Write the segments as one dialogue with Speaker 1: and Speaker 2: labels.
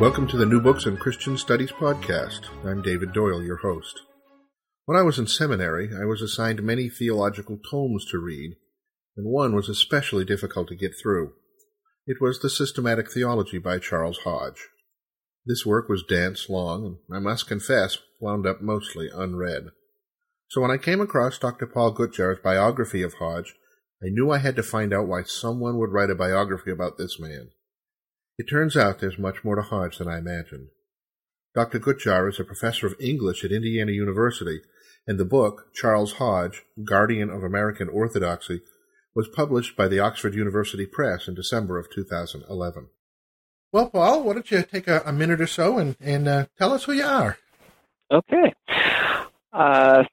Speaker 1: Welcome to the New Books and Christian Studies podcast. I'm David Doyle, your host. When I was in seminary, I was assigned many theological tomes to read, and one was especially difficult to get through. It was The Systematic Theology by Charles Hodge. This work was dense, long, and I must confess, wound up mostly unread. So when I came across Dr. Paul Gutjahr's biography of Hodge, I knew I had to find out why someone would write a biography about this man. It turns out there's much more to Hodge than I imagined. Dr. Gutjahr is a professor of English at Indiana University, and the book, Charles Hodge, Guardian of American Orthodoxy, was published by the Oxford University Press in December of 2011. Well, Paul, why don't you take a, a minute or so and, and uh, tell us who you are?
Speaker 2: Okay. Uh,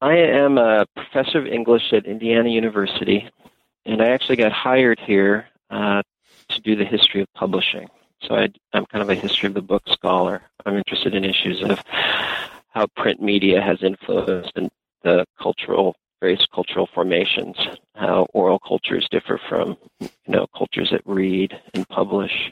Speaker 2: I am a professor of English at Indiana University, and I actually got hired here uh, to do the history of publishing. So I, I'm kind of a history of the book scholar. I'm interested in issues of how print media has influenced the cultural various cultural formations, how oral cultures differ from you know cultures that read and publish.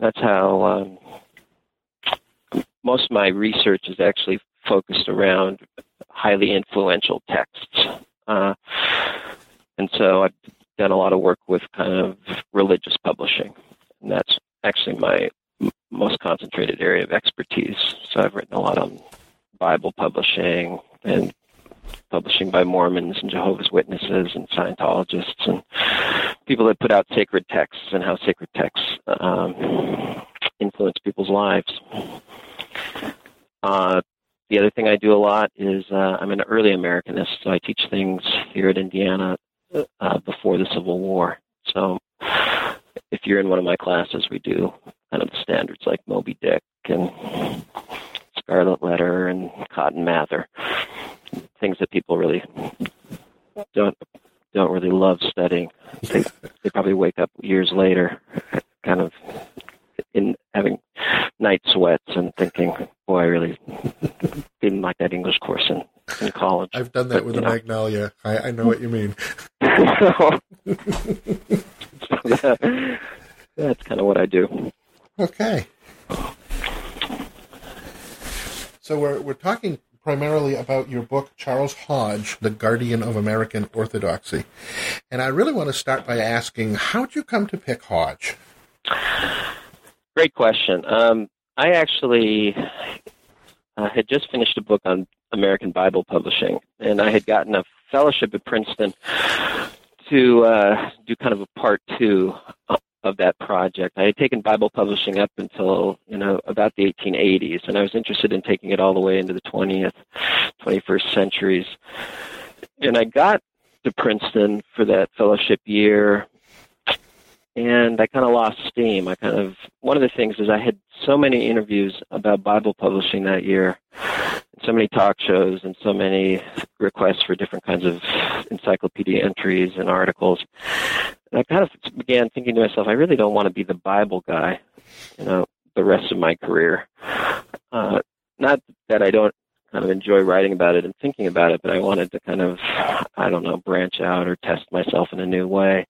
Speaker 2: That's how um, most of my research is actually focused around highly influential texts. Uh, and so I've done a lot of work with kind of religious publishing, and that's actually my most concentrated area of expertise. So I've written a lot on Bible publishing and publishing by Mormons and Jehovah's Witnesses and Scientologists and people that put out sacred texts and how sacred texts um, influence people's lives. Uh, the other thing I do a lot is uh, I'm an early Americanist, so I teach things here at Indiana uh, before the Civil War. So if you're in one of my classes, we do kind of the standards like Moby Dick and Scarlet Letter and Cotton Mather, things that people really don't don't really love studying. They they probably wake up years later, kind of in having night sweats and thinking, "Boy, I really didn't like that English course in, in college."
Speaker 1: I've done that but, with a know. Magnalia. I, I know what you mean.
Speaker 2: that, that's kind of what I do.
Speaker 1: Okay. So we're we're talking primarily about your book, Charles Hodge, The Guardian of American Orthodoxy. And I really want to start by asking, how'd you come to pick Hodge?
Speaker 2: Great question. Um, I actually uh, had just finished a book on American Bible publishing, and I had gotten a fellowship at Princeton to uh, do kind of a part two of that project. I had taken Bible publishing up until you know about the 1880s, and I was interested in taking it all the way into the 20th, 21st centuries. And I got to Princeton for that fellowship year, and I kind of lost steam. I kind of one of the things is I had so many interviews about Bible publishing that year, so many talk shows, and so many requests for different kinds of encyclopedia entries and articles. And I kind of began thinking to myself, I really don't want to be the Bible guy, you know, the rest of my career. Uh, not that I don't kind of enjoy writing about it and thinking about it, but I wanted to kind of, I don't know, branch out or test myself in a new way.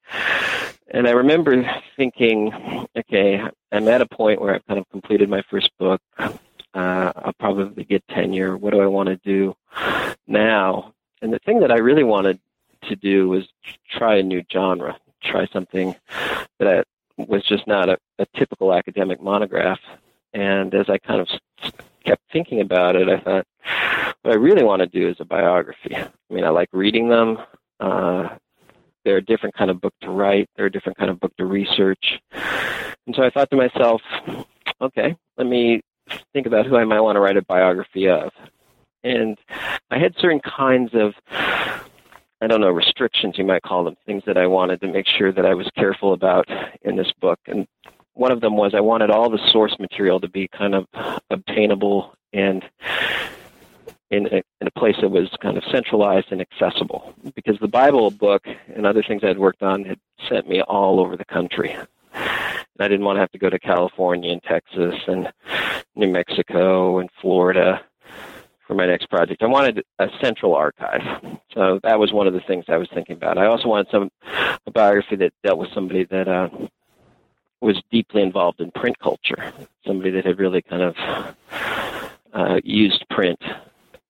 Speaker 2: And I remember thinking, okay, I'm at a point where I've kind of completed my first book. Uh, I'll probably get tenure. What do I want to do now? And the thing that I really wanted to do was try a new genre, try something that was just not a, a typical academic monograph. And as I kind of kept thinking about it, I thought, what I really want to do is a biography. I mean, I like reading them. Uh, they're a different kind of book to write. They're a different kind of book to research. And so I thought to myself, okay, let me think about who I might want to write a biography of. And I had certain kinds of I don't know, restrictions you might call them, things that I wanted to make sure that I was careful about in this book. And one of them was I wanted all the source material to be kind of obtainable and in a, in a place that was kind of centralized and accessible. Because the Bible book and other things I'd worked on had sent me all over the country. And I didn't want to have to go to California and Texas and New Mexico and Florida for my next project. I wanted a central archive. So that was one of the things I was thinking about. I also wanted some a biography that dealt with somebody that uh, was deeply involved in print culture, somebody that had really kind of uh, used print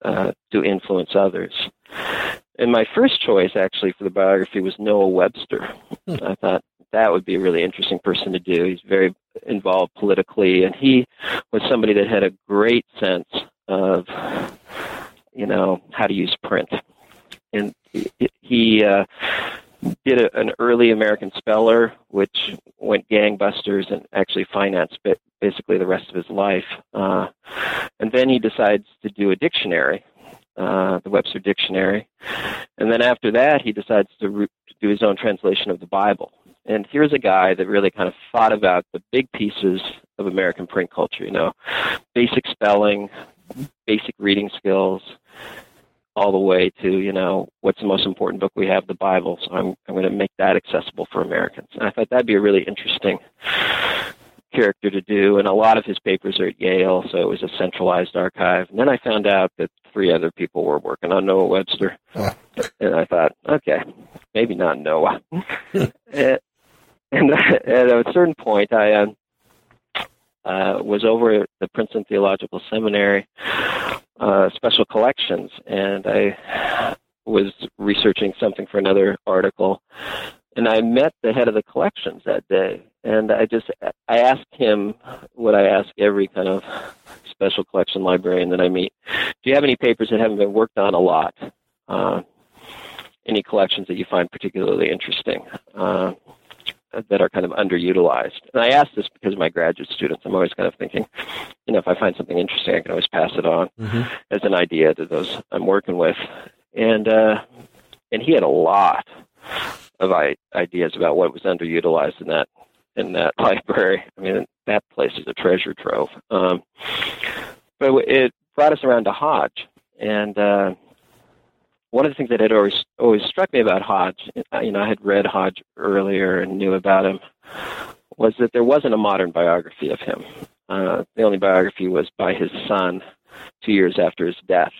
Speaker 2: uh, to influence others. And my first choice, actually, for the biography was Noah Webster. Hmm. I thought that would be a really interesting person to do. He's very involved politically, and he was somebody that had a great sense of, you know, how to use print. And he uh, did a, an early American speller, which went gangbusters and actually financed basically the rest of his life. Uh, and then he decides to do a dictionary, uh, the Webster Dictionary. And then after that, he decides to, re- do his own translation of the Bible. And here's a guy that really kind of thought about the big pieces of American print culture, you know, basic spelling, basic reading skills, all the way to you know what's the most important book we have the bible. So i'm i'm going to make that accessible for americans. And i thought that'd be a really interesting character to do. And a lot of his papers are at yale so it was a centralized archive. And then i found out that three other people were working on noah webster. And i thought okay maybe not noah. And, and at a certain point i uh, uh, was over at the princeton theological seminary uh, special collections, and I was researching something for another article, and I met the head of the collections that day, and I just I asked him what I ask every kind of special collection librarian that I meet: Do you have any papers that haven't been worked on a lot? Uh, any collections that you find particularly interesting? Uh, that are kind of underutilized. And I ask this because of my graduate students. I'm always kind of thinking, you know, if I find something interesting, I can always pass it on mm-hmm. as an idea to those I'm working with. And uh, and he had a lot of I- ideas about what was underutilized in that in that library. I mean, that place is a treasure trove. Um, but it brought us around to Hodge, and uh, one of the things that had always always struck me about Hodge, you know, I had read Hodge earlier and knew about him, was that there wasn't a modern biography of him. Uh, the only biography was by his son, two years after his death,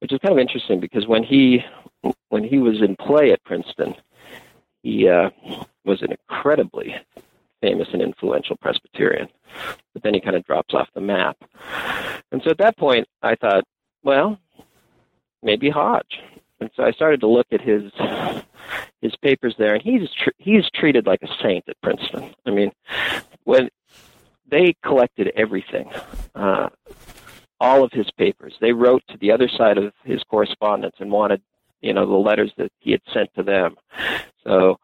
Speaker 2: which is kind of interesting because when he when he was in play at Princeton, he uh, was an incredibly famous and influential Presbyterian, but then he kind of drops off the map. And so at that point, I thought, well, maybe Hodge. And so I started to look at his his papers there, and he's tr- he's treated like a saint at Princeton. I mean, when they collected everything, uh, all of his papers, they wrote to the other side of his correspondence and wanted, you know, the letters that he had sent to them. So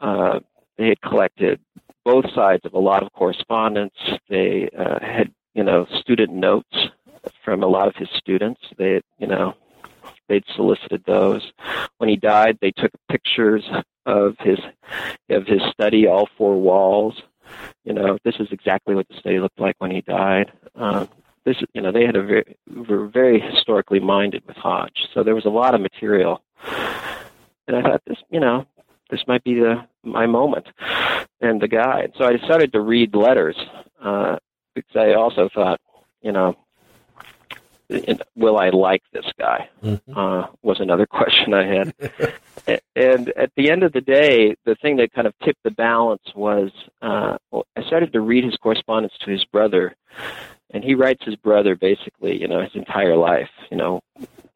Speaker 2: uh, they had collected both sides of a lot of correspondence. They uh, had, you know, student notes from a lot of his students. They, you know, they'd solicited those. When he died, they took pictures of his of his study, all four walls. You know, this is exactly what the study looked like when he died. Um, this, you know, they had a very were very historically minded with Hodge, so there was a lot of material. And I thought this, you know, this might be the my moment and the guide. So I started to read letters uh, because I also thought, you know, will I like this guy? Mm-hmm. Uh, was another question I had. and at the end of the day, the thing that kind of tipped the balance was uh, well, I started to read his correspondence to his brother, and he writes his brother basically, you know, his entire life, you know,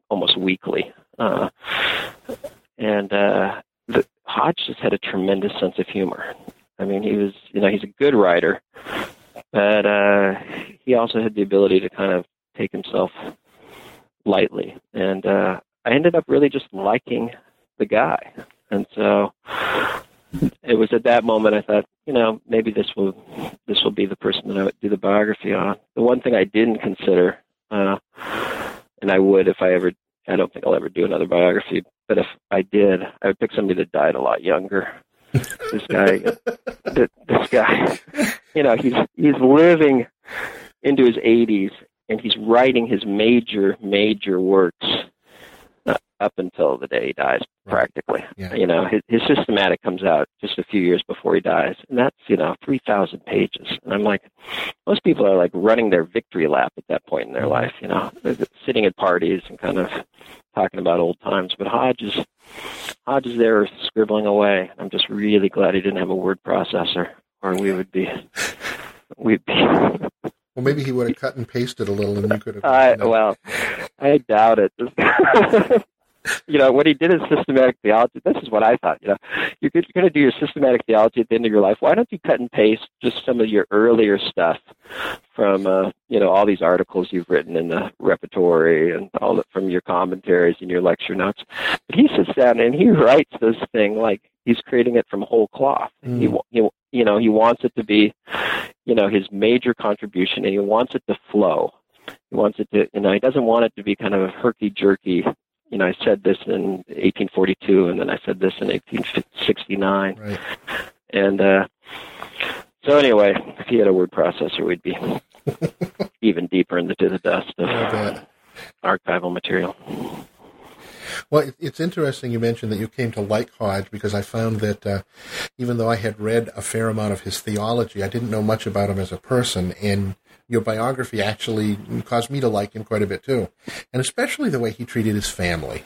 Speaker 2: almost weekly. Uh, and uh, the, Hodge just had a tremendous sense of humor. I mean, he was, you know, he's a good writer, but uh, he also had the ability to kind of take himself lightly. And uh, I ended up really just liking the guy. And so it was at that moment I thought, you know, maybe this will this will be the person that I would do the biography on. The one thing I didn't consider, uh, and I would if I ever I don't think I'll ever do another biography. But if I did, I would pick somebody that died a lot younger. this guy, this guy, you know, he's he's living into his 80s and he's writing his major major works up until the day he dies, practically. Yeah. You know, his, his systematic comes out just a few years before he dies, and that's you know three thousand pages. And I'm like, most people are like running their victory lap at that point in their mm-hmm. life. You know, sitting at parties and kind of talking about old times. But Hodge is Hodge is there scribbling away. I'm just really glad he didn't have a word processor, or we would be we'd be.
Speaker 1: Well, maybe he would have cut and pasted a little, and you could have.
Speaker 2: I, well, I doubt it. you know, what he did in systematic theology, this is what I thought, you know, you're going to do your systematic theology at the end of your life. Why don't you cut and paste just some of your earlier stuff from, uh, you know, all these articles you've written in the repertory and all that from your commentaries and your lecture notes. But he sits down and he writes this thing like he's creating it from whole cloth. Mm. He, he, you know, he wants it to be, you know, his major contribution and he wants it to flow. He wants it to, you know, he doesn't want it to be kind of a herky jerky you know, I said this in 1842, and then I said this in 1869. Right. And uh, so, anyway, if he had a word processor, we'd be even deeper into the dust of archival material.
Speaker 1: Well, it's interesting you mentioned that you came to like Hodge because I found that uh, even though I had read a fair amount of his theology, I didn't know much about him as a person. And your biography actually caused me to like him quite a bit too, and especially the way he treated his family.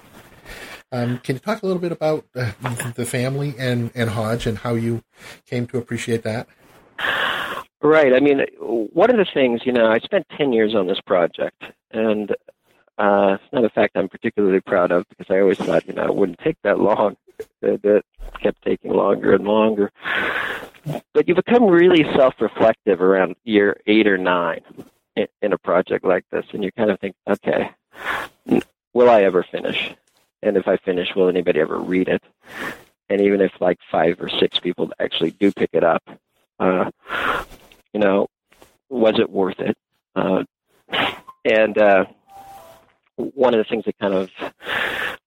Speaker 1: Um, can you talk a little bit about uh, the family and, and Hodge and how you came to appreciate that?
Speaker 2: Right. I mean, one of the things, you know, I spent 10 years on this project, and uh, it's not a fact I'm particularly proud of because I always thought, you know, it wouldn't take that long. It kept taking longer and longer. But you become really self-reflective around year eight or nine in, in a project like this, and you kind of think, okay, will I ever finish? And if I finish, will anybody ever read it? And even if like five or six people actually do pick it up, uh, you know, was it worth it? Uh, and uh, one of the things that kind of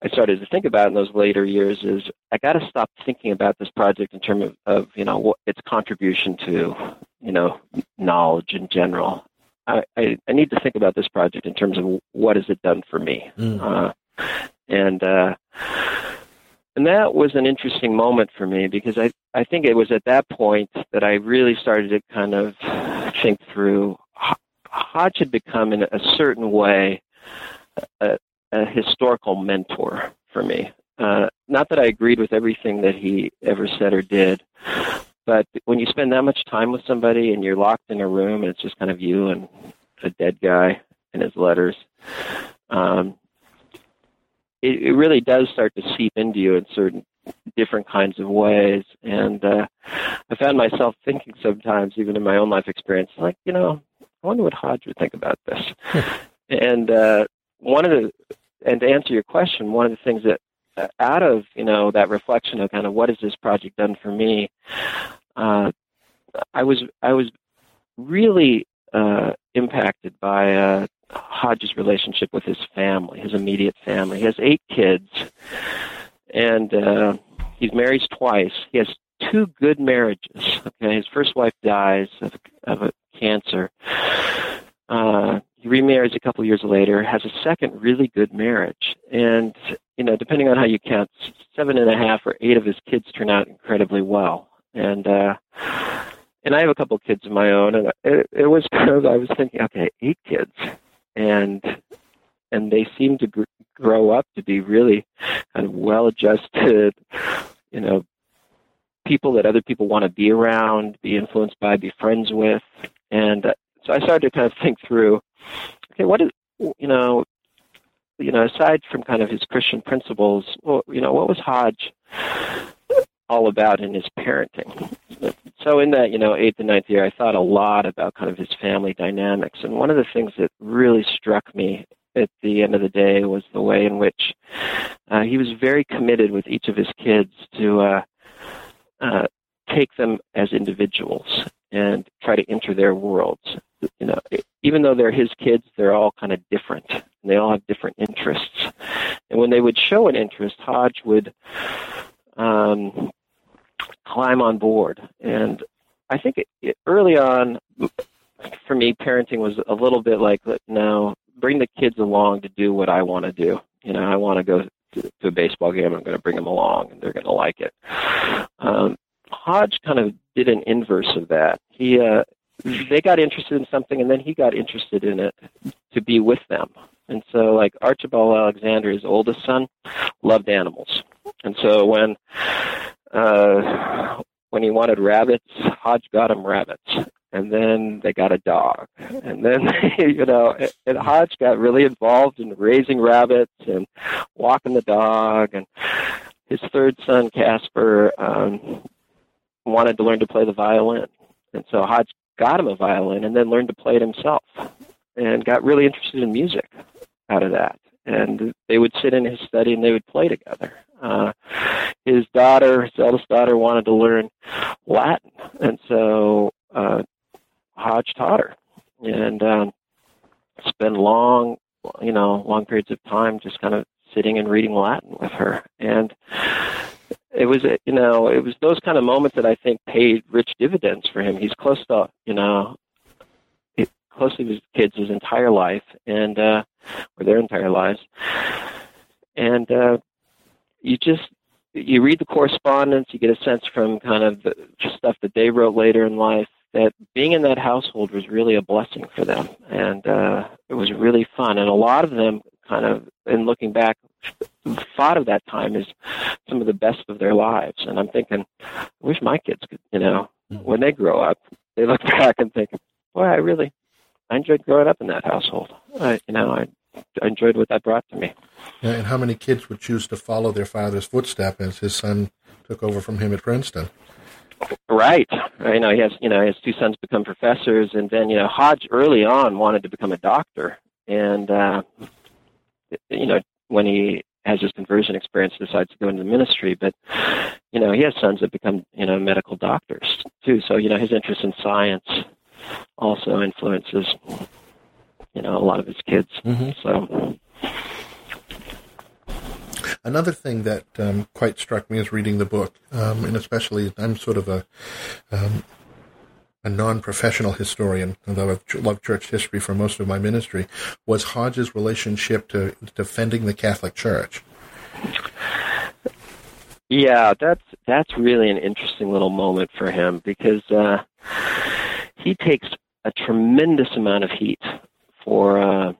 Speaker 2: I started to think about in those later years is I got to stop thinking about this project in terms of, of you know what, its contribution to you know knowledge in general. I, I, I need to think about this project in terms of what has it done for me, mm. uh, and uh, and that was an interesting moment for me because I I think it was at that point that I really started to kind of think through. Hodge had become in a certain way a, a historical mentor for me. Uh, not that I agreed with everything that he ever said or did, but when you spend that much time with somebody and you're locked in a room and it's just kind of you and a dead guy and his letters, um, it, it really does start to seep into you in certain different kinds of ways. And uh, I found myself thinking sometimes, even in my own life experience, like, you know, I wonder what Hodge would think about this. and uh, one of the and to answer your question, one of the things that uh, out of you know that reflection of kind of what has this project done for me, uh, I was I was really uh, impacted by uh, Hodge's relationship with his family, his immediate family. He has eight kids, and uh, he's married twice. He has two good marriages. Okay, his first wife dies of, of a cancer. He remarries a couple years later, has a second really good marriage, and you know, depending on how you count, seven and a half or eight of his kids turn out incredibly well, and uh, and I have a couple kids of my own, and it, it was kind of I was thinking, okay, eight kids, and and they seem to gr- grow up to be really kind of well-adjusted, you know, people that other people want to be around, be influenced by, be friends with, and uh, so I started to kind of think through okay, what is you know, you know, aside from kind of his Christian principles, you know, what was Hodge all about in his parenting? So in that, you know, eighth and ninth year, I thought a lot about kind of his family dynamics, and one of the things that really struck me at the end of the day was the way in which uh, he was very committed with each of his kids to uh, uh, take them as individuals and try to enter their worlds. You know, even though they're his kids, they're all kind of different. and they all have different interests. And when they would show an interest, Hodge would um, climb on board. And I think it, it, early on, for me, parenting was a little bit like, no, bring the kids along to do what I want to do. You know, I want to go to, to a baseball game. I'm going to bring them along, and they're going to like it. Um, Hodge kind of did an inverse of that. He uh, they got interested in something, and then he got interested in it to be with them. And so, like Archibald Alexander, his oldest son, loved animals, and so when uh, when he wanted rabbits, Hodge got him rabbits, and then they got a dog, and then you know, and Hodge got really involved in raising rabbits and walking the dog, and his third son Casper, um, wanted to learn to play the violin, and so Hodge got him a violin and then learned to play it himself and got really interested in music out of that. And they would sit in his study and they would play together. Uh, his daughter, his eldest daughter, wanted to learn Latin, and so uh, Hodge taught her, and um, spent long, you know, long periods of time just kind of sitting and reading Latin with her. And it was you know it was those kind of moments that I think paid rich dividends for him. He's close to you know close to his kids his entire life and uh, or their entire lives, and uh, you just you read the correspondence, you get a sense from kind of the stuff that they wrote later in life that being in that household was really a blessing for them, and uh, it was really fun. And a lot of them kind of, in looking back, thought of that time as some of the best of their lives. And I'm thinking, I wish my kids could, you know, mm-hmm. when they grow up, they look back and think, boy, I really, I enjoyed growing up in that household. I, you know, I, I enjoyed what that brought to me.
Speaker 1: Yeah, and how many kids would choose to follow their father's footsteps as his son took over from him at Princeton?
Speaker 2: Right. You know, he has you know his two sons become professors, and then you know Hodge early on wanted to become a doctor, and uh, you know when he has his conversion experience, decides to go into the ministry. But you know, he has sons that become you know medical doctors too. So you know, his interest in science also influences you know a lot of his kids. Mm-hmm. So.
Speaker 1: Another thing that um, quite struck me as reading the book, um, and especially I'm sort of a um, a non-professional historian, although I've loved church history for most of my ministry, was Hodge's relationship to defending the Catholic Church.
Speaker 2: Yeah, that's that's really an interesting little moment for him because uh, he takes a tremendous amount of heat for uh,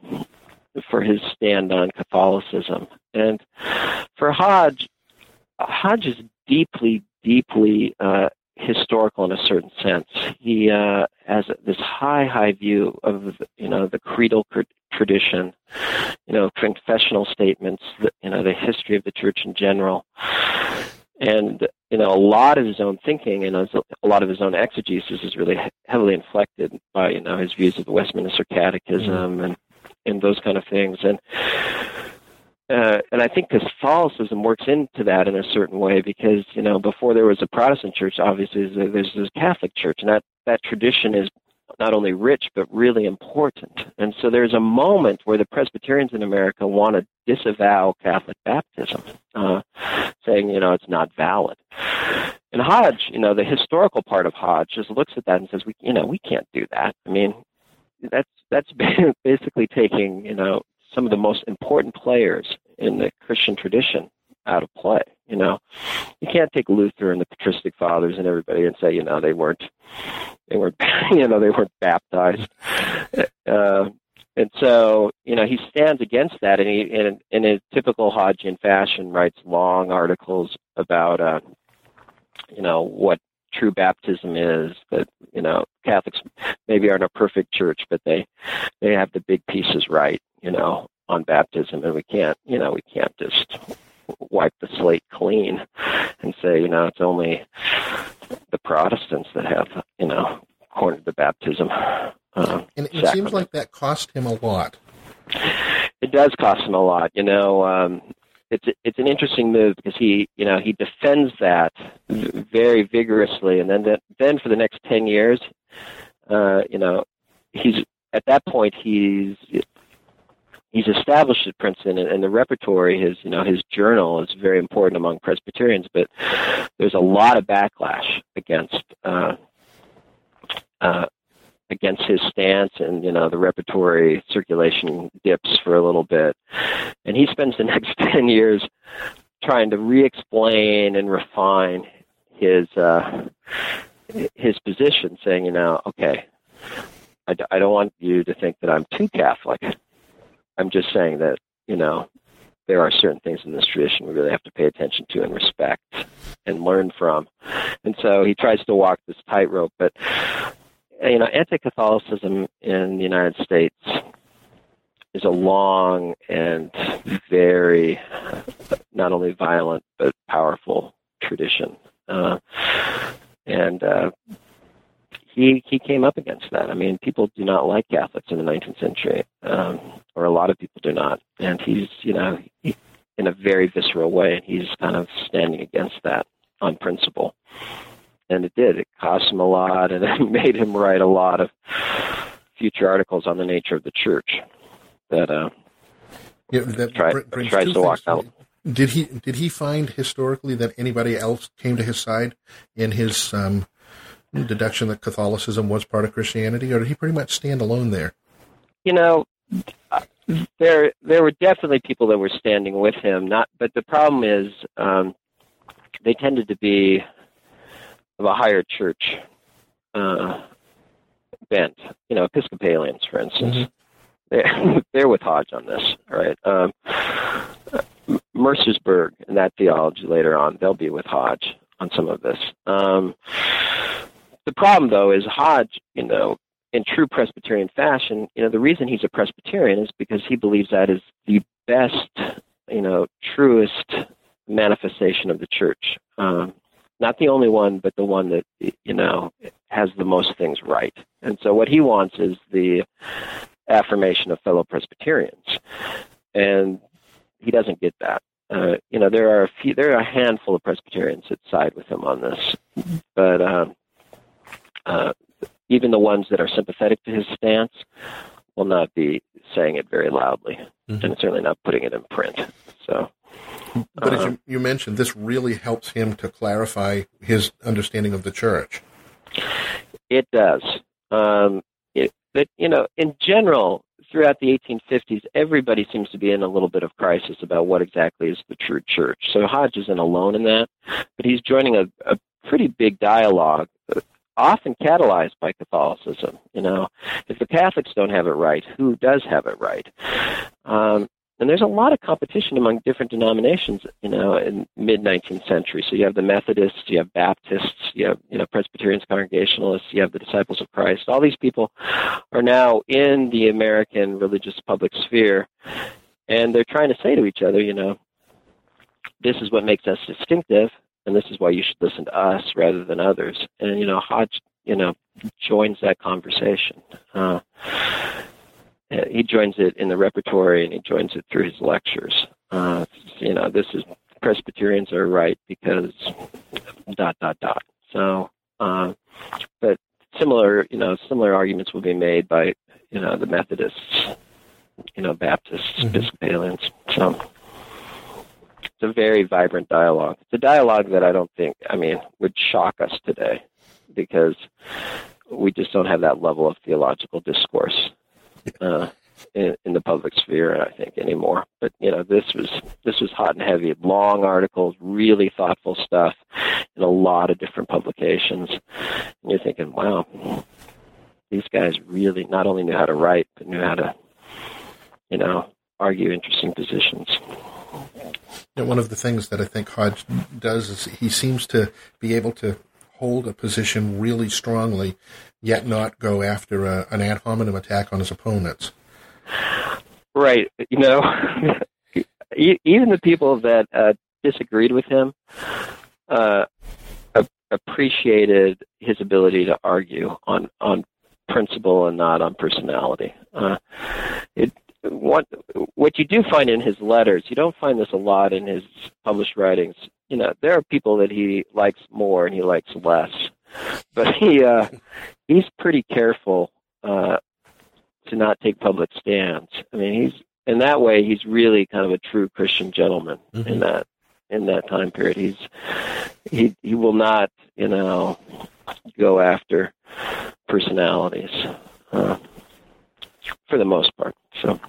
Speaker 2: for his stand on Catholicism, and for Hodge, Hodge is deeply, deeply uh, historical in a certain sense. He uh, has this high, high view of you know the creedal tradition, you know confessional statements, the, you know the history of the church in general, and you know a lot of his own thinking and a lot of his own exegesis is really heavily inflected by you know his views of the Westminster Catechism mm-hmm. and and those kind of things and uh, and I think Catholicism works into that in a certain way because you know before there was a Protestant church, obviously there's this Catholic church, and that that tradition is not only rich but really important. And so there's a moment where the Presbyterians in America want to disavow Catholic baptism, uh, saying you know it's not valid. And Hodge, you know, the historical part of Hodge just looks at that and says, we you know we can't do that. I mean, that's that's basically taking you know some of the most important players in the Christian tradition out of play. You know, you can't take Luther and the patristic fathers and everybody and say, you know, they weren't, they weren't, you know, they weren't baptized. Uh, and so, you know, he stands against that, and he, in, in a typical Hodgian fashion, writes long articles about, uh, you know, what true baptism is. That you know, Catholics maybe aren't a perfect church, but they they have the big pieces right you know, on baptism, and we can't, you know, we can't just wipe the slate clean and say, you know, it's only the Protestants that have, you know, cornered the baptism.
Speaker 1: Uh, and it sacrament. seems like that cost him a lot.
Speaker 2: It does cost him a lot. You know, um, it's it's an interesting move because he, you know, he defends that very vigorously, and then then for the next ten years, uh, you know, he's at that point he's he's established at Princeton, and, and the repertory, his you know his journal is very important among Presbyterians. But there's a lot of backlash against uh, uh, against his stance, and you know the repertory circulation dips for a little bit, and he spends the next ten years trying to re-explain and refine his uh, his position, saying, you know, okay, I, I don't want you to think that I'm too Catholic. I'm just saying that, you know, there are certain things in this tradition we really have to pay attention to and respect and learn from. And so he tries to walk this tightrope. But, you know, anti Catholicism in the United States is a long and very not only violent but powerful tradition. Uh, and uh, he he came up against that. I mean, people do not like Catholics in the 19th century, um, or a lot of people do not. And he's you know he, in a very visceral way, and he's kind of standing against that on principle. And it did. It cost him a lot, and it made him write a lot of future articles on the nature of the church that uh,
Speaker 1: yeah, that
Speaker 2: try, tries to walk out.
Speaker 1: Did he did he find historically that anybody else came to his side in his um, deduction that Catholicism was part of Christianity, or did he pretty much stand alone there?
Speaker 2: You know, there there were definitely people that were standing with him. Not, but the problem is um, they tended to be of a higher church uh, bent. You know, Episcopalians, for instance. Mm-hmm. They're, they're with Hodge on this, right? Um, Mercersburg and that theology later on, they'll be with Hodge on some of this. Um, the problem, though, is Hodge, you know, in true Presbyterian fashion, you know, the reason he's a Presbyterian is because he believes that is the best, you know, truest manifestation of the church. Um, not the only one, but the one that, you know, has the most things right. And so what he wants is the affirmation of fellow Presbyterians. And he doesn't get that. Uh, you know, there are a few, there are a handful of Presbyterians that side with him on this, but um, uh, even the ones that are sympathetic to his stance will not be saying it very loudly, mm-hmm. and certainly not putting it in print. So,
Speaker 1: but as you, um, you mentioned, this really helps him to clarify his understanding of the church.
Speaker 2: It does. Um, it, but you know, in general, throughout the 1850s, everybody seems to be in a little bit of crisis about what exactly is the true church. So Hodge isn't alone in that, but he's joining a, a pretty big dialogue often catalyzed by Catholicism. You know, if the Catholics don't have it right, who does have it right? Um, and there's a lot of competition among different denominations, you know, in mid 19th century. So you have the Methodists, you have Baptists, you have you know Presbyterians, Congregationalists, you have the Disciples of Christ. All these people are now in the American religious public sphere, and they're trying to say to each other, you know, this is what makes us distinctive, and this is why you should listen to us rather than others. And you know, Hodge, you know, joins that conversation. Uh, he joins it in the repertory, and he joins it through his lectures. Uh, you know, this is Presbyterians are right because dot dot dot. So, uh, but similar, you know, similar arguments will be made by you know the Methodists, you know, Baptists, mm-hmm. Episcopalians. So a very vibrant dialogue. It's a dialogue that I don't think, I mean, would shock us today because we just don't have that level of theological discourse uh, in, in, the public sphere, I think, anymore. But you know, this was this was hot and heavy, long articles, really thoughtful stuff, in a lot of different publications. And you're thinking, wow, these guys really not only knew how to write, but knew how to, you know, argue interesting positions.
Speaker 1: One of the things that I think Hodge does is he seems to be able to hold a position really strongly, yet not go after a, an ad hominem attack on his opponents.
Speaker 2: Right. You know, even the people that uh, disagreed with him uh, appreciated his ability to argue on on principle and not on personality. Uh, it what what you do find in his letters, you don't find this a lot in his published writings. You know, there are people that he likes more and he likes less, but he uh, he's pretty careful uh, to not take public stands. I mean, he's in that way, he's really kind of a true Christian gentleman
Speaker 1: Mhm.
Speaker 2: in that in that time period. He's he he will not you know go after personalities uh, for the most part. So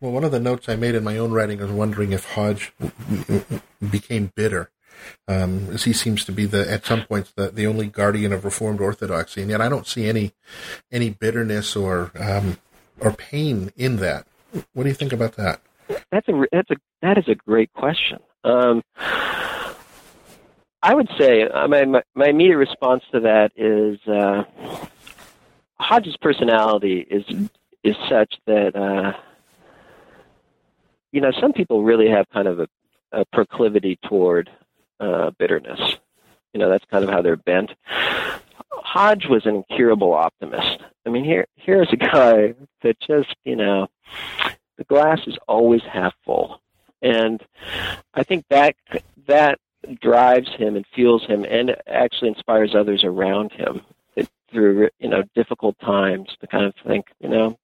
Speaker 1: Well, one of the notes I made in my own writing was wondering if Hodge became bitter, um, as he seems to be the at some points the, the only guardian of Reformed Orthodoxy, and yet I don't see any any bitterness or um, or pain in that. What do you think about that?
Speaker 2: that's a that's a that is a great question. Um, I would say uh, my, my my immediate response to that is uh, Hodge's personality is is such that uh, you know some people really have kind of a, a proclivity toward uh, bitterness. You know that's kind of how they're bent. Hodge was an incurable optimist. I mean, here here's a guy that just you know the glass is always half full, and I think that that drives him and fuels him, and actually inspires others around him it, through you know difficult times to kind of think, you know,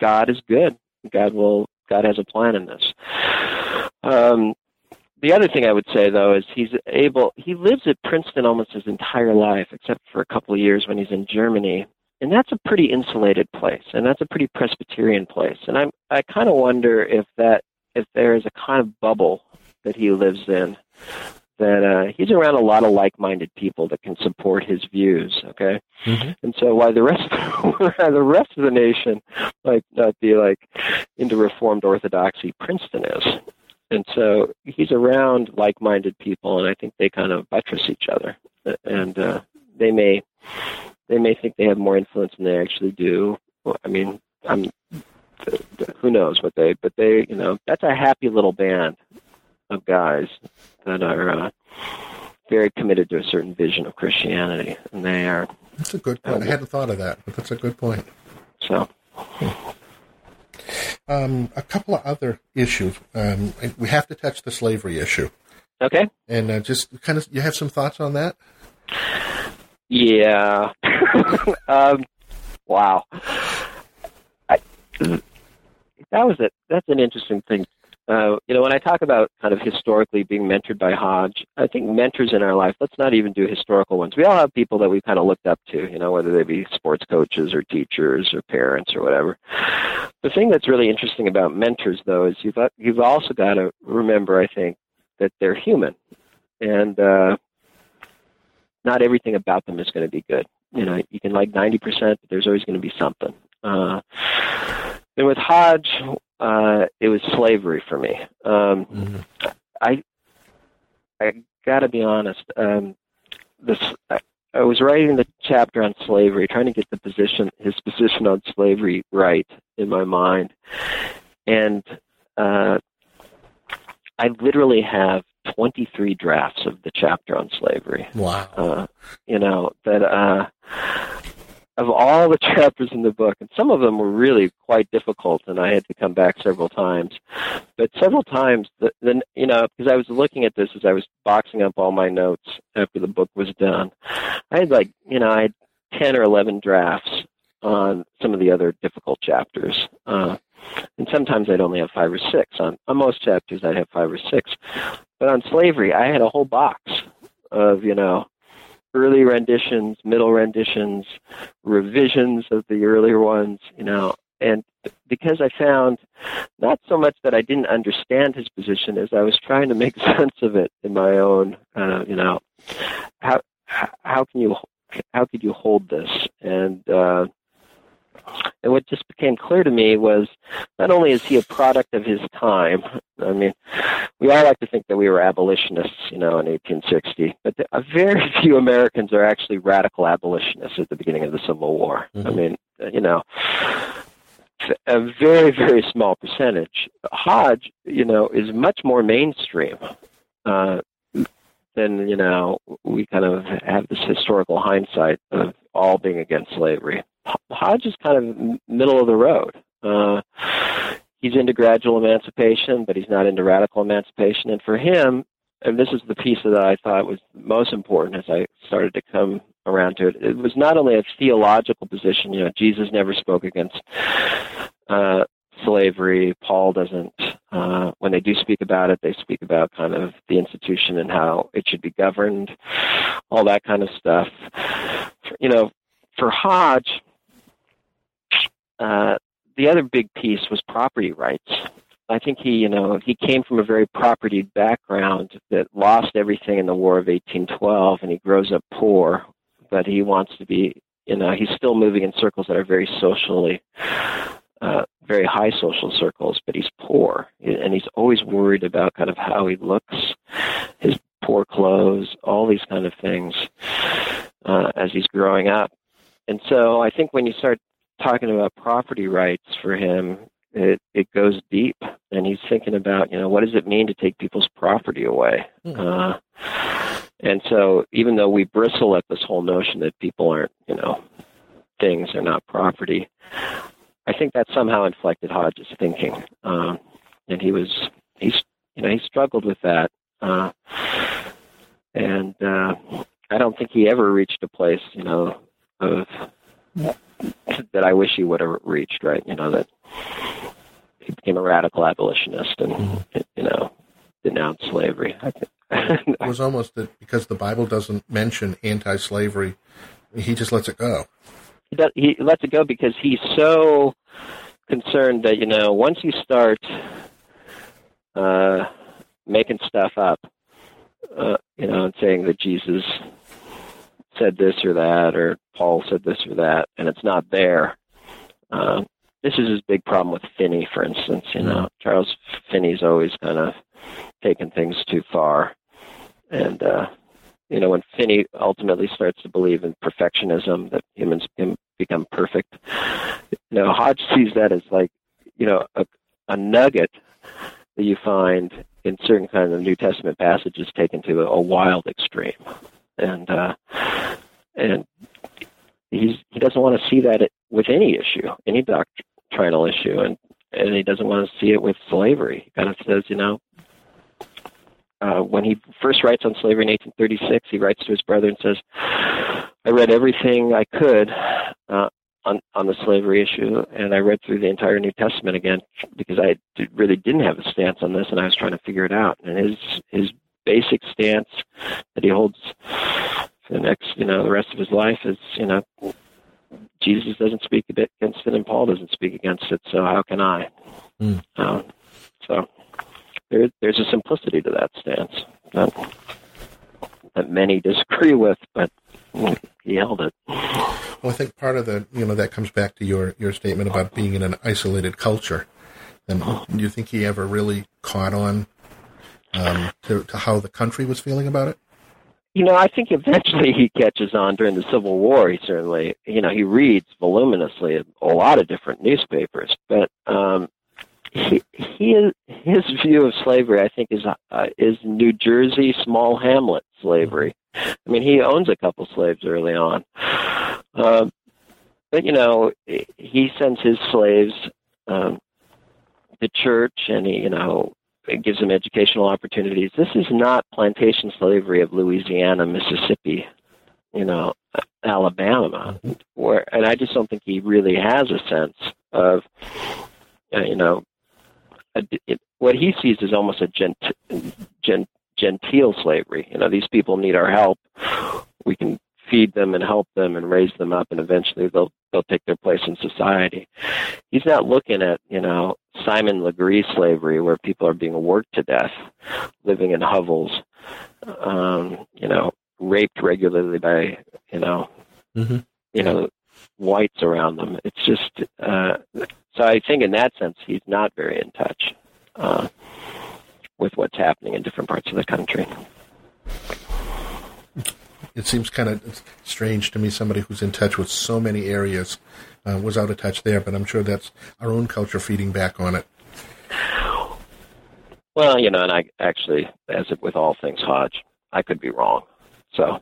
Speaker 2: God is good. God will. God has a plan in this. Um, the other thing I would say though is he's able. He lives at Princeton almost his entire life, except for a couple of years when he's in Germany, and that's a pretty insulated place, and that's a pretty Presbyterian place. And I'm I kind of wonder if that if there is a kind of bubble that he lives in that uh, he's around a lot of like-minded people that can support his views. Okay,
Speaker 1: Mhm.
Speaker 2: and so while the rest while the rest of the nation might not be like into Reformed Orthodoxy, Princeton is. And so he's around like-minded people, and I think they kind of buttress each other, and uh, they may they may think they have more influence than they actually do. Well, I mean, I'm who knows what they, but they, you know, that's a happy little band of guys that are uh, very committed to a certain vision of Christianity, and they are
Speaker 1: That's a good point. I hadn't thought of that, but that's a good point.
Speaker 2: so.
Speaker 1: Um, a couple of other issues. Um, we have to touch the slavery issue,
Speaker 2: Okay.
Speaker 1: and uh, just kind of you have some thoughts on that.
Speaker 2: Yeah. um, wow. I, that was it. That's an interesting thing. Uh, you know, when I talk about kind of historically being mentored by Hodge, I think mentors in our life, let's not even do historical ones. We all have people that we kind of looked up to, you know, whether they be sports coaches or teachers or parents or whatever. The thing that's really interesting about mentors, though, is you've, you've also got to remember, I think, that they're human. And, uh, not everything about them is going to be good. You know, you can like 90%, but there's always going to be something. Uh, and with Hodge, uh, it was slavery for me. Um,
Speaker 1: Mhm.
Speaker 2: I, I got to be honest. Um, this, I, I was writing the chapter on slavery, trying to get the position, his position on slavery right in my mind, and uh, I literally have 23 drafts of the chapter on slavery
Speaker 1: Wow.
Speaker 2: uh, you know that uh, of all the chapters in the book, and some of them were really quite difficult, and I had to come back several times. But several times, the, the you know, because I was looking at this as I was boxing up all my notes after the book was done, I had like you know I had ten or eleven drafts on some of the other difficult chapters. Uh, and sometimes I'd only have five or six. On, on most chapters, I'd have five or six. But on slavery, I had a whole box of, you know, early renditions, middle renditions, revisions of the earlier ones, you know, and because I found not so much that I didn't understand his position as I was trying to make sense of it in my own, uh, you know, how how can you how could you hold this? And uh, and what just became clear to me was not only is he a product of his time. I mean, we all like to think that we were abolitionists, you know, in 1860, but uh, very few Americans are actually radical abolitionists at the beginning of the Civil War. I
Speaker 1: Mhm.
Speaker 2: mean, you know, a very, very small percentage. Hodge, you know, is much more mainstream uh, than, you know, we kind of have this historical hindsight of all being against slavery. Hodge is kind of middle of the road. Uh, he's into gradual emancipation, but he's not into radical emancipation. And for him, and this is the piece that I thought was most important as I started to come around to it. It was not only a theological position. You know, Jesus never spoke against uh, slavery. Paul doesn't. Uh, when they do speak about it, they speak about kind of the institution and how it should be governed, all that kind of stuff. You know, for Hodge, uh, the other big piece was property rights. I think he, you know, he came from a very property background that lost everything in the War of 1812, and he grows up poor, but he wants to be, you know, he's still moving in circles that are very socially, uh, very high social circles, but he's poor, and he's always worried about kind of how he looks, his poor clothes, all these kind of things uh, as he's growing up. And so I think when you start talking about property rights for him, it it goes deep, and he's thinking about you know what does it mean to take people's property away. Mm-hmm. Uh, and so even though we bristle at this whole notion that people aren't you know things are not property, I think that somehow inflected Hodge's thinking, um, and he was he's you know he struggled with that, uh, and uh, I don't think he ever reached a place you know of that I wish he would have reached, right? You know that he became a radical abolitionist and mm-hmm. you know denounced slavery.
Speaker 1: it was almost that because the Bible doesn't mention anti-slavery, he just lets it go.
Speaker 2: He does, he lets it go because he's so concerned that you know once you start uh, making stuff up, uh, you know, and saying that Jesus said this or that, or Paul said this or that, and it's not there. Uh, this is his big problem with Finney, for instance. You know. Charles Finney's always kind of taken things too far, and uh, you know, when Finney ultimately starts to believe in perfectionism, that humans can become perfect, you know, Hodge sees that as like, you know, a, a nugget that you find in certain kind of New Testament passages taken to a, a wild extreme, and uh, and he's he doesn't want to see that with any issue, any doctrinal issue, and and he doesn't want to see it with slavery. He kind of says, you know, uh, when he first writes on slavery in 1836, he writes to his brother and says, "I read everything I could uh, on on the slavery issue, and I read through the entire New Testament again because I really didn't have a stance on this, and I was trying to figure it out. And his his basic stance that he holds for the next, you know, the rest of his life is, you know, Jesus doesn't speak a bit against it, and Paul doesn't speak against it. So how can I? Mm. Um, so there, there's a simplicity to that stance that, that many disagree with, but he held it.
Speaker 1: Well, I think part of the, you know, that comes back to your your statement about being in an isolated culture. And do you think he ever really caught on um, to, to how the country was feeling about it?
Speaker 2: You know, I think eventually he catches on during the Civil War. He certainly, you know, he reads voluminously a lot of different newspapers, but um, he, he his view of slavery, I think, is uh, is New Jersey small hamlet slavery. I mean, he owns a couple slaves early on, uh, but you know, he sends his slaves um, to church, and he, you know, it gives them educational opportunities. This is not plantation slavery of Louisiana, Mississippi, you know, Alabama, where, and I just don't think he really has a sense of, uh, you know, a, it, what he sees is almost a gent, gent, genteel slavery. You know, these people need our help. We can feed them and help them and raise them up, and eventually they'll they'll take their place in society. He's not looking at you know Simon Legree slavery, where people are being worked to death, living in hovels, um, you know, raped regularly by you know, mm-hmm. you know, whites around them. It's just uh, so. I think in that sense, he's not very in touch uh, with what's happening in different parts of the country
Speaker 1: it seems kind of strange to me. Somebody who's in touch with so many areas uh, was out of touch there, but I'm sure that's our own culture feeding back on it.
Speaker 2: Well, you know, and I actually, as with all things Hodge, I could be wrong. So,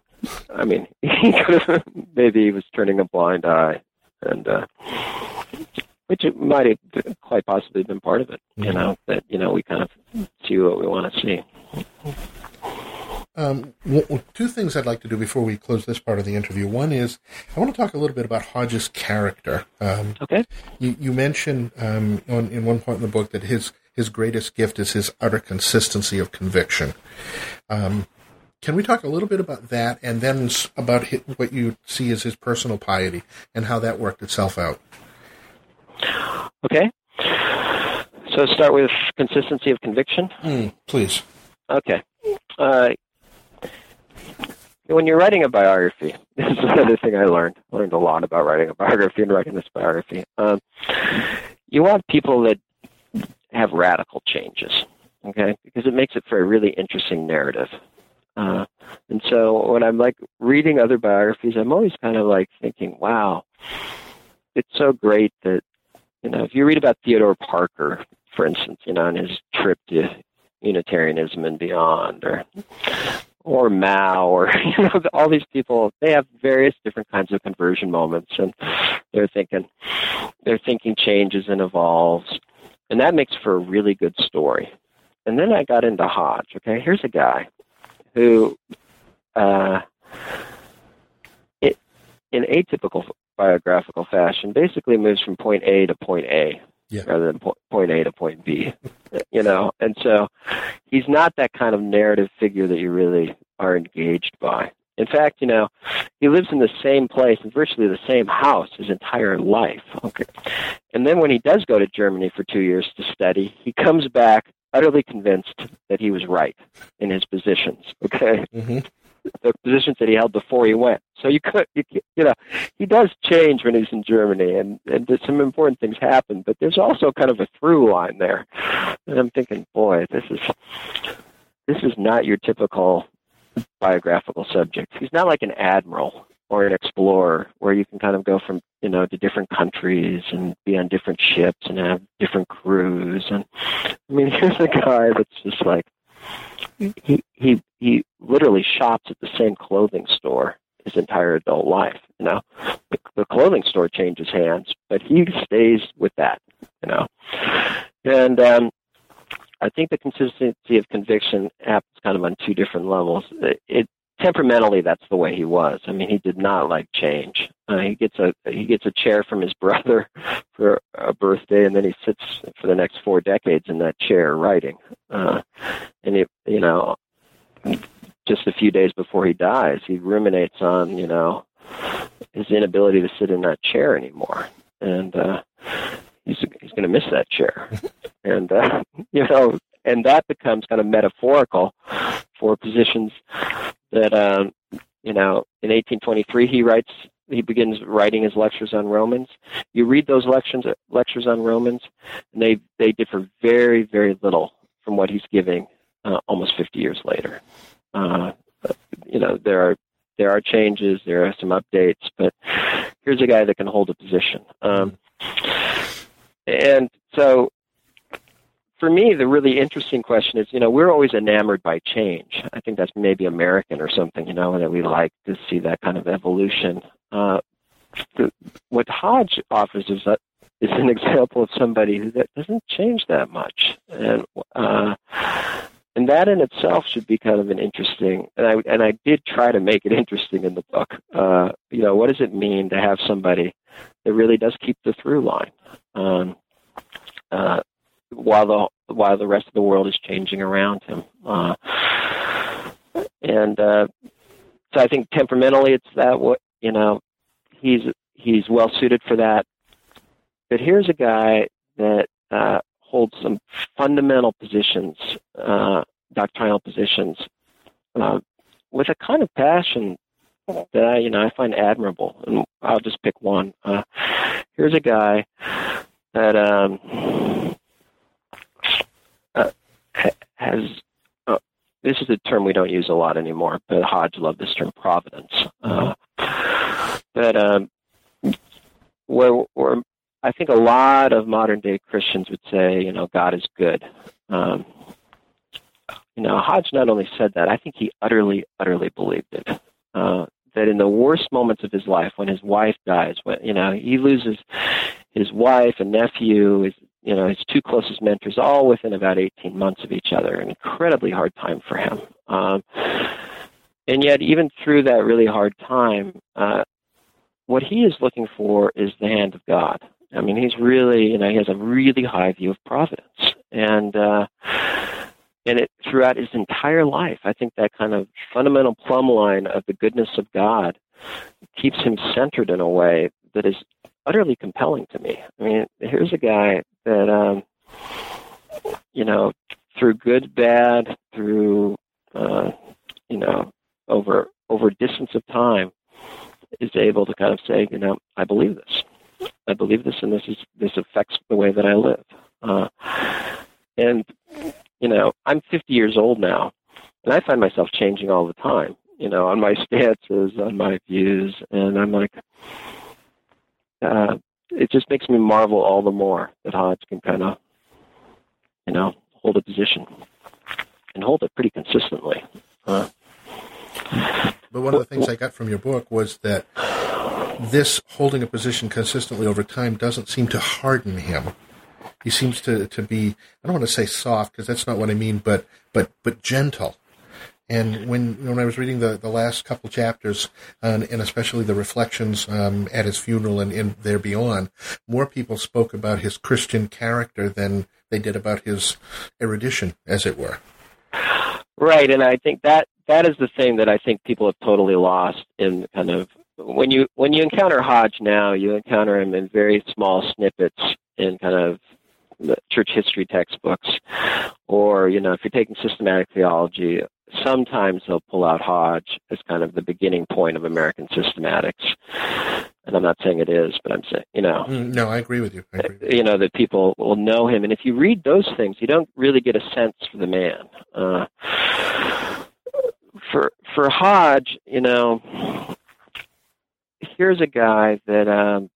Speaker 2: I mean, he could have maybe he was turning a blind eye, and uh, which might have quite possibly been part of it. You know, that you know we kind of see what we want to see.
Speaker 1: Um, w- two things I'd like to do before we close this part of the interview. One is I want to talk a little bit about Hodge's character. Um,
Speaker 2: okay.
Speaker 1: You, you mentioned um, on, in one point in the book that his his greatest gift is his utter consistency of conviction. Um, can we talk a little bit about that, and then about his, what you see as his personal piety and how that worked itself out?
Speaker 2: Okay. So start with consistency of conviction.
Speaker 1: Mm, please.
Speaker 2: Okay. Uh, when you're writing a biography, this is another thing I learned. I learned a lot about writing a biography and writing this biography. Um, you want people that have radical changes, okay? Because it makes it for a really interesting narrative. Uh, and so when I'm like reading other biographies, I'm always kind of like thinking, wow, it's so great that, you know, if you read about Theodore Parker, for instance, you know, on his trip to Unitarianism and beyond, or or Mao, or you know, all these people, they have various different kinds of conversion moments, and they're thinking, their thinking changes and evolves, and that makes for a really good story. And then I got into Hodge. Okay, here's a guy who, uh, it, in atypical biographical fashion, basically moves from point A to point A yeah. rather than po- point A to point B. you know, and so he's not that kind of narrative figure that you really are engaged by. In fact, you know, he lives in the same place in virtually the same house his entire life. Okay. And then when he does go to Germany for two years to study, he comes back utterly convinced that he was right in his positions. Okay. Mm-hmm the positions that he held before he went. So you could, you, you know, he does change when he's in Germany, and and some important things happen. But there's also kind of a through line there, and I'm thinking, boy, this is this is not your typical biographical subject. He's not like an admiral or an explorer where you can kind of go from you know to different countries and be on different ships and have different crews and i mean here's a guy that's just like he he he literally shops at the same clothing store his entire adult life. You know, the, the clothing store changes hands, but he stays with that. You know, and um, I think the consistency of conviction happens kind of on two different levels. It, it temperamentally that's the way he was. I mean, he did not like change. Uh, he gets a he gets a chair from his brother for a birthday, and then he sits for the next four decades in that chair writing. Uh, and it, you know, just a few days before he dies, he ruminates on you know his inability to sit in that chair anymore, and uh, he's he's going to miss that chair, and uh, you know, and that becomes kind of metaphorical for positions that um, you know in 1823 he writes he begins writing his lectures on Romans. You read those lectures lectures on Romans, and they they differ very very little from what he's giving uh, almost 50 years later. Uh, you know there are there are changes, there are some updates, but here's a guy that can hold a position. Um, and so for me, the really interesting question is, you know, we're always enamored by change. I think that's maybe American or something, you know, and that we like to see that kind of evolution. Uh, the, what Hodge offers is, a, is an example of somebody who that doesn't change that much, and uh, and that in itself should be kind of an interesting. And I and I did try to make it interesting in the book. Uh, you know, what does it mean to have somebody that really does keep the through line? Um, uh, while the while the rest of the world is changing around him. Uh, and uh, so I think temperamentally, it's that what you know he's he's well suited for that. But here's a guy that uh, holds some fundamental positions, uh, doctrinal positions, uh, with a kind of passion that I, you know, I find admirable. And I'll just pick one. Uh, here's a guy that um, has uh, this is a term we don't use a lot anymore, but Hodge loved this term providence. Uh, but um, where, where I think a lot of modern day Christians would say, you know, God is good. Um, you know, Hodge not only said that, I think he utterly, utterly believed it. Uh, that in the worst moments of his life, when his wife dies, when you know he loses his wife and nephew, his you know, his two closest mentors, all within about 18 months of each other. An incredibly hard time for him. Um, and yet, even through that really hard time, uh, what he is looking for is the hand of God. I mean, he's really, you know, he has a really high view of providence, and uh, and it throughout his entire life, I think that kind of fundamental plumb line of the goodness of God keeps him centered in a way that is utterly compelling to me. I mean, here's a guy that, um, you know, through good, bad, through, uh, you know, over over distance of time, is able to kind of say, you know, I believe this. I believe this, and this is this affects the way that I live. Uh, and you know, I'm 50 years old now, and I find myself changing all the time. You know, on my stances, on my views, and I'm like, uh, it just makes me marvel all the more that Hodge can kind of, you know, hold a position and hold it pretty consistently. Uh,
Speaker 1: but one of the things I got from your book was that this holding a position consistently over time doesn't seem to harden him. He seems to, to be I don't want to say soft because that's not what I mean, but but but gentle. And when when I was reading the, the last couple chapters, uh, and especially the reflections um, at his funeral and, and there beyond, more people spoke about his Christian character than they did about his erudition, as it were.
Speaker 2: Right, and I think that that is the thing that I think people have totally lost in kind of when you when you encounter Hodge now, you encounter him in very small snippets in kind of church history textbooks, or you know, if you're taking systematic theology, sometimes they'll pull out Hodge as kind of the beginning point of American systematics. And I'm not saying it is, but I'm saying, you know.
Speaker 1: Mm, no, I agree with you. Agree with
Speaker 2: you. you know, that people will know him. And if you read those things, you don't really get a sense for the man. Uh, for, for Hodge, you know, here's a guy that, um,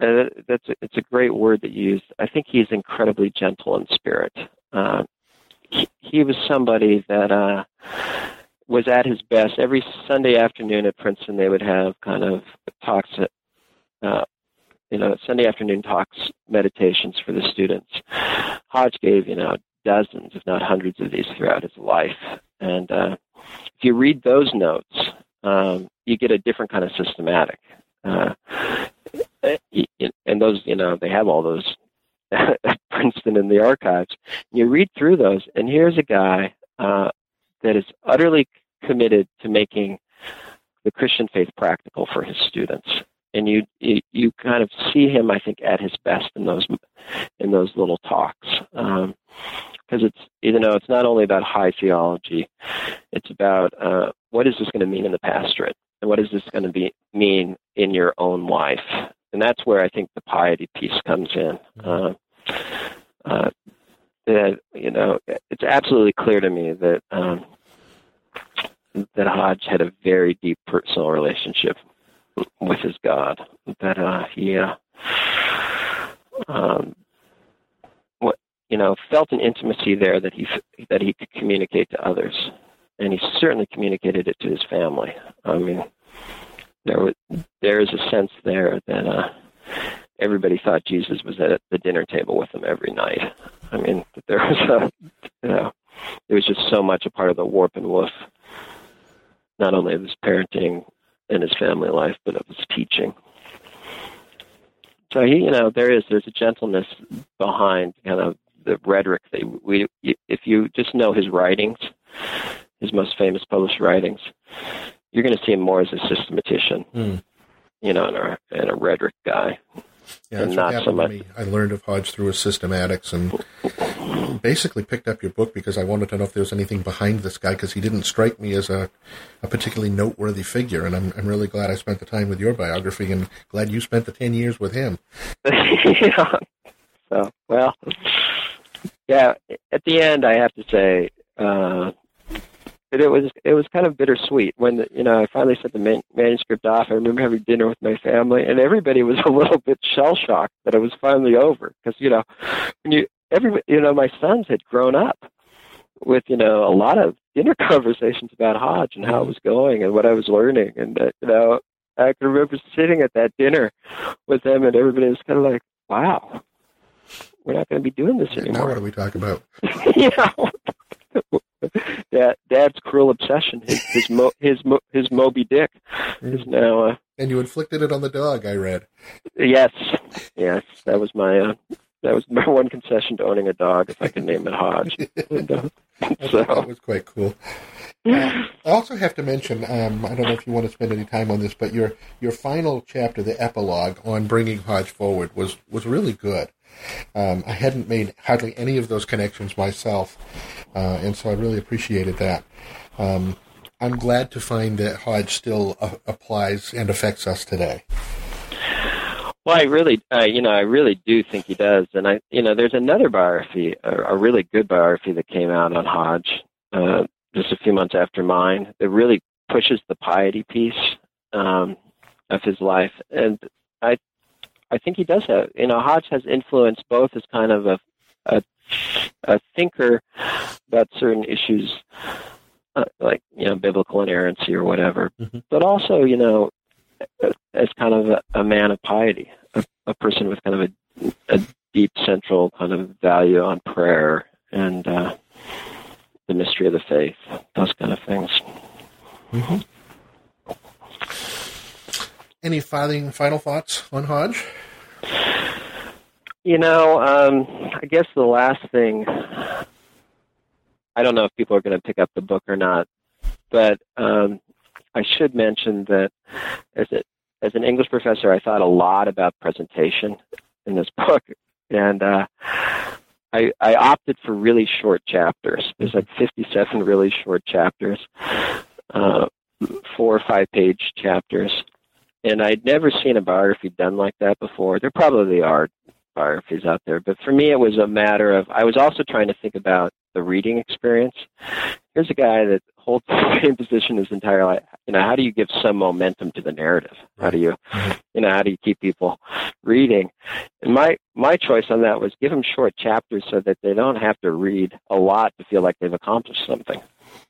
Speaker 2: uh, that's a, it's a great word that you used. I think he's incredibly gentle in spirit. Uh, he, was somebody that uh, was at his best. Every Sunday afternoon at Princeton, they would have kind of talks, uh, you know, Sunday afternoon talks, meditations for the students. Hodge gave, you know, dozens, if not hundreds of these throughout his life. And uh, if you read those notes, um, you get a different kind of systematic. Uh, and those, you know, they have all those Princeton in the archives. You read through those, and here's a guy uh, that is utterly committed to making the Christian faith practical for his students. And you, you, you kind of see him, I think, at his best in those in those little talks, because um, it's you know it's not only about high theology, it's about uh, what is this going to mean in the pastorate, and what is this going to be mean in your own life, and that's where I think the piety piece comes in. Uh, uh, that you know, it's absolutely clear to me that um, that Hodge had a very deep personal relationship with his God. That uh, he, uh, um, what you know, felt an intimacy there that he that he could communicate to others, and he certainly communicated it to his family. I mean, there was there is a sense there that uh, everybody thought Jesus was at the dinner table with them every night. I mean, there was a you know, it was just so much a part of the warp and woof, not only of his parenting and his family life, but of his teaching. So he, you know, there is there's a gentleness behind kind of the rhetoric that we, if you just know his writings, his most famous published writings, you're going to see him more as a systematician, mm. you know, and a, and a rhetoric guy.
Speaker 1: Yeah, that's what happened so me. I learned of Hodge through his systematics and basically picked up your book because I wanted to know if there was anything behind this guy because he didn't strike me as a, a particularly noteworthy figure. And I'm, I'm really glad I spent the time with your biography and glad you spent the 10 years with him.
Speaker 2: yeah. So, well, yeah, at the end, I have to say, uh, but it was it was kind of bittersweet when you know I finally sent the man- manuscript off. I remember having dinner with my family, and everybody was a little bit shell shocked that it was finally over because you know when you every you know my sons had grown up with you know a lot of dinner conversations about Hodge and how it was going and what I was learning, and uh, you know I can remember sitting at that dinner with them, and everybody was kind of like, "Wow, we're not going to be doing this anymore."
Speaker 1: Now what do we talk about?
Speaker 2: you know, Dad, Dad's cruel obsession, his his Mo, his, Mo, his Moby Dick, is now. Uh,
Speaker 1: and you inflicted it on the dog. I read.
Speaker 2: Yes, yes, that was my uh, that was my one concession to owning a dog, if I could name it Hodge. And, uh, so
Speaker 1: that was quite cool. Uh, I also have to mention, um, I don't know if you want to spend any time on this, but your your final chapter, the epilogue on bringing Hodge forward, was was really good. Um, I hadn't made hardly any of those connections myself, uh, and so I really appreciated that. Um, I'm glad to find that Hodge still uh, applies and affects us today.
Speaker 2: Well, I really, uh, you know, I really do think he does, and I, you know, there's another biography, a, a really good biography that came out on Hodge uh, just a few months after mine that really pushes the piety piece um, of his life, and I, I think he does have, you know, Hodge has influence both as kind of a, a, a thinker about certain issues, uh, like you know, biblical inerrancy or whatever, mm-hmm. but also, you know, as kind of a, a man of piety, a, a, person with kind of a, a, deep central kind of value on prayer and uh, the mystery of the faith, those kind of things.
Speaker 1: Mm-hmm. Any final final thoughts on Hodge?
Speaker 2: You know, um, I guess the last thing. I don't know if people are going to pick up the book or not, but um, I should mention that as a, as an English professor, I thought a lot about presentation in this book, and uh, I, I opted for really short chapters. There's like 57 really short chapters, uh, four or five page chapters, and I'd never seen a biography done like that before. There probably are biographies out there, but for me, it was a matter of I was also trying to think about the reading experience. Here's a guy that holds the same position his entire life. You know, how do you give some momentum to the narrative? How do you, mm-hmm. you know, how do you keep people reading? And my my choice on that was give them short chapters so that they don't have to read a lot to feel like they've accomplished something.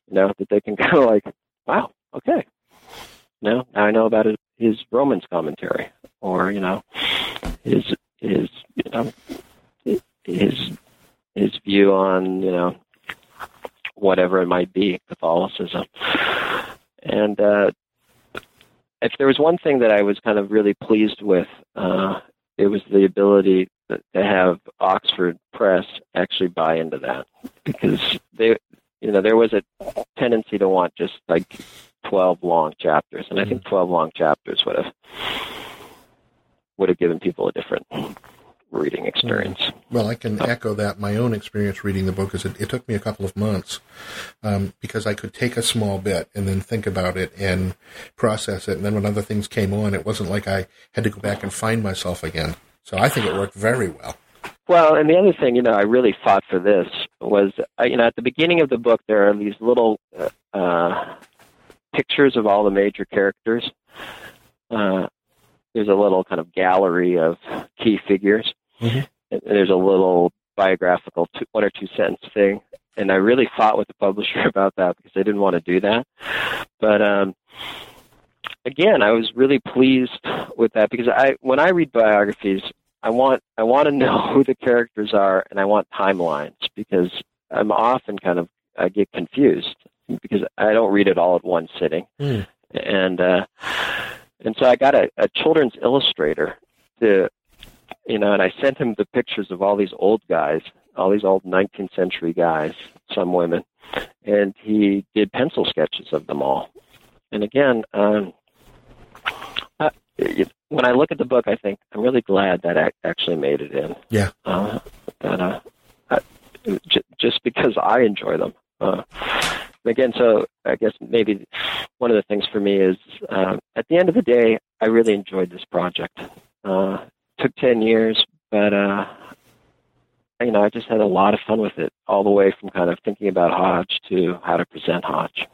Speaker 2: You know, that they can kind of like, wow, okay, you know, now I know about his, his Romans commentary, or you know, his his you know his his view on you know whatever it might be, Catholicism. And uh, if there was one thing that I was kind of really pleased with, uh, it was the ability to have Oxford Press actually buy into that because they, you know, there was a tendency to want just like 12 long chapters, and I think mm-hmm. 12 long chapters would have would have given people a different reading experience.
Speaker 1: Well, I can echo that. My own experience reading the book is it, it took me a couple of months um, because I could take a small bit and then think about it and process it. And then when other things came on, it wasn't like I had to go back and find myself again. So I think it worked very well.
Speaker 2: Well, and the other thing, you know, I really fought for this was, uh, you know, at the beginning of the book, there are these little uh, uh pictures of all the major characters. Uh, there's a little kind of gallery of key figures. Mm-hmm. There's a little biographical two, one or two sentence thing, and I really fought with the publisher about that because they didn't want to do that. But um, again, I was really pleased with that because I when I read biographies, I want I want to know who the characters are and I want timelines because I'm often kind of I get confused because I don't read it all at one sitting. Mm. And uh and so I got a, a children's illustrator to you know, and I sent him the pictures of all these old guys, all these old 19th century guys, some women, and he did pencil sketches of them all. And again, um, I, when I look at the book, I think I'm really glad that I actually made it in.
Speaker 1: Yeah.
Speaker 2: Uh, that uh, I, j- just because I enjoy them. Uh, again, so I guess maybe one of the things for me is uh, at the end of the day, I really enjoyed this project. Uh, took 10 years, but, uh, you know, I just had a lot of fun with it, all the way from kind of thinking about Hodge to how to present Hodge.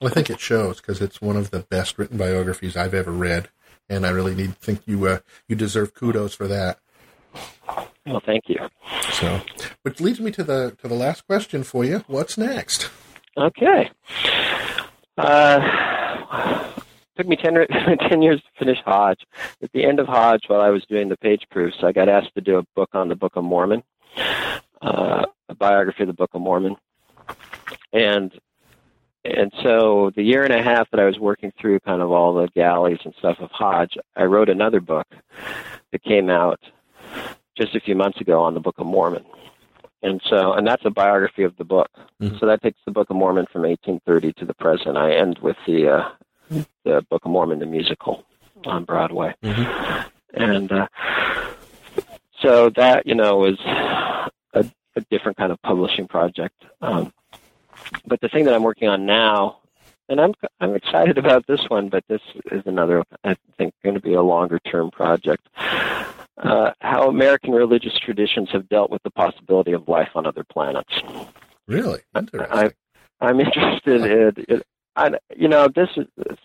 Speaker 1: Well, I think it shows because it's one of the best written biographies I've ever read, and I really need think you uh, you deserve kudos for that.
Speaker 2: Well, thank you.
Speaker 1: So, which leads me to the to the last question for you. What's next?
Speaker 2: Okay. Uh, took me 10, 10 years to finish Hodge. At the end of Hodge, while I was doing the page proofs, I got asked to do a book on the Book of Mormon, uh, a biography of the Book of Mormon. and and so the year and a half that I was working through kind of all the galleys and stuff of Hodge, I wrote another book that came out just a few months ago on the Book of Mormon. And so, and that's a biography of the book. Mm-hmm. So that takes the Book of Mormon from 1830 to the present. I end with the uh, the Book of Mormon, the musical on Broadway, mm-hmm. and uh, so that you know was a, a different kind of publishing project. Um, but the thing that I'm working on now, and I'm I'm excited about this one, but this is another I think going to be a longer term project. Uh, how American religious traditions have dealt with the possibility of life on other planets.
Speaker 1: Really interesting.
Speaker 2: I, am interested in, in I, you know, this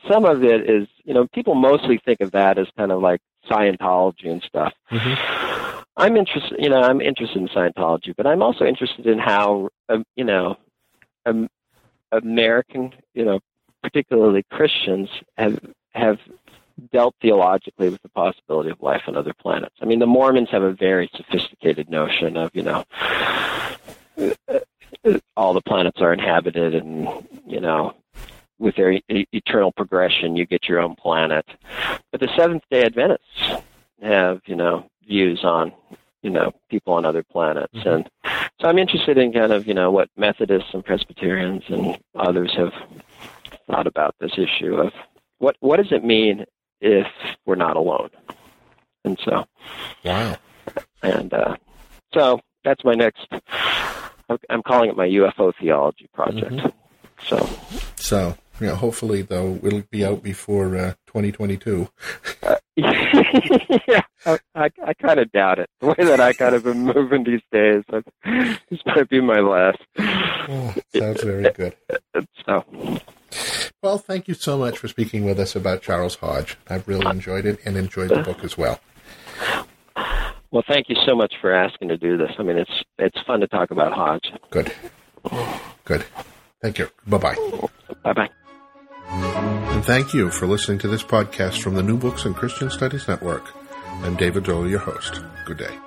Speaker 2: some of it is, you know, people mostly think of that as kind of like Scientology and stuff. Mm-hmm. I'm interested, you know, I'm interested in Scientology, but I'm also interested in how, um, you know, um, American, you know, particularly Christians have have dealt theologically with the possibility of life on other planets. I mean, the Mormons have a very sophisticated notion of, you know, all the planets are inhabited and, you know, with their e- eternal progression, you get your own planet. But the Seventh day Adventists have, you know, views on, you know, people on other planets. Mm-hmm. And so I'm interested in kind of, you know, what Methodists and Presbyterians and others have thought about this issue of what what does it mean if we're not alone? And so,
Speaker 1: wow.
Speaker 2: And uh, so that's my next. I'm calling it my UFO theology project. Mm-hmm. So,
Speaker 1: so you know, hopefully though it'll be out before uh, 2022.
Speaker 2: uh, yeah, I, I, I kind of doubt it. The way that I kind of been moving these days, this might be my last.
Speaker 1: Oh, sounds very good.
Speaker 2: So,
Speaker 1: well, thank you so much for speaking with us about Charles Hodge. I've really enjoyed it and enjoyed the book as well.
Speaker 2: Well, thank you so much for asking to do this. I mean, it's it's fun to talk about Hodge.
Speaker 1: Good. Good. Thank you. Bye bye.
Speaker 2: Bye bye.
Speaker 1: And thank you for listening to this podcast from the New Books and Christian Studies Network. I'm David Doyle, your host. Good day.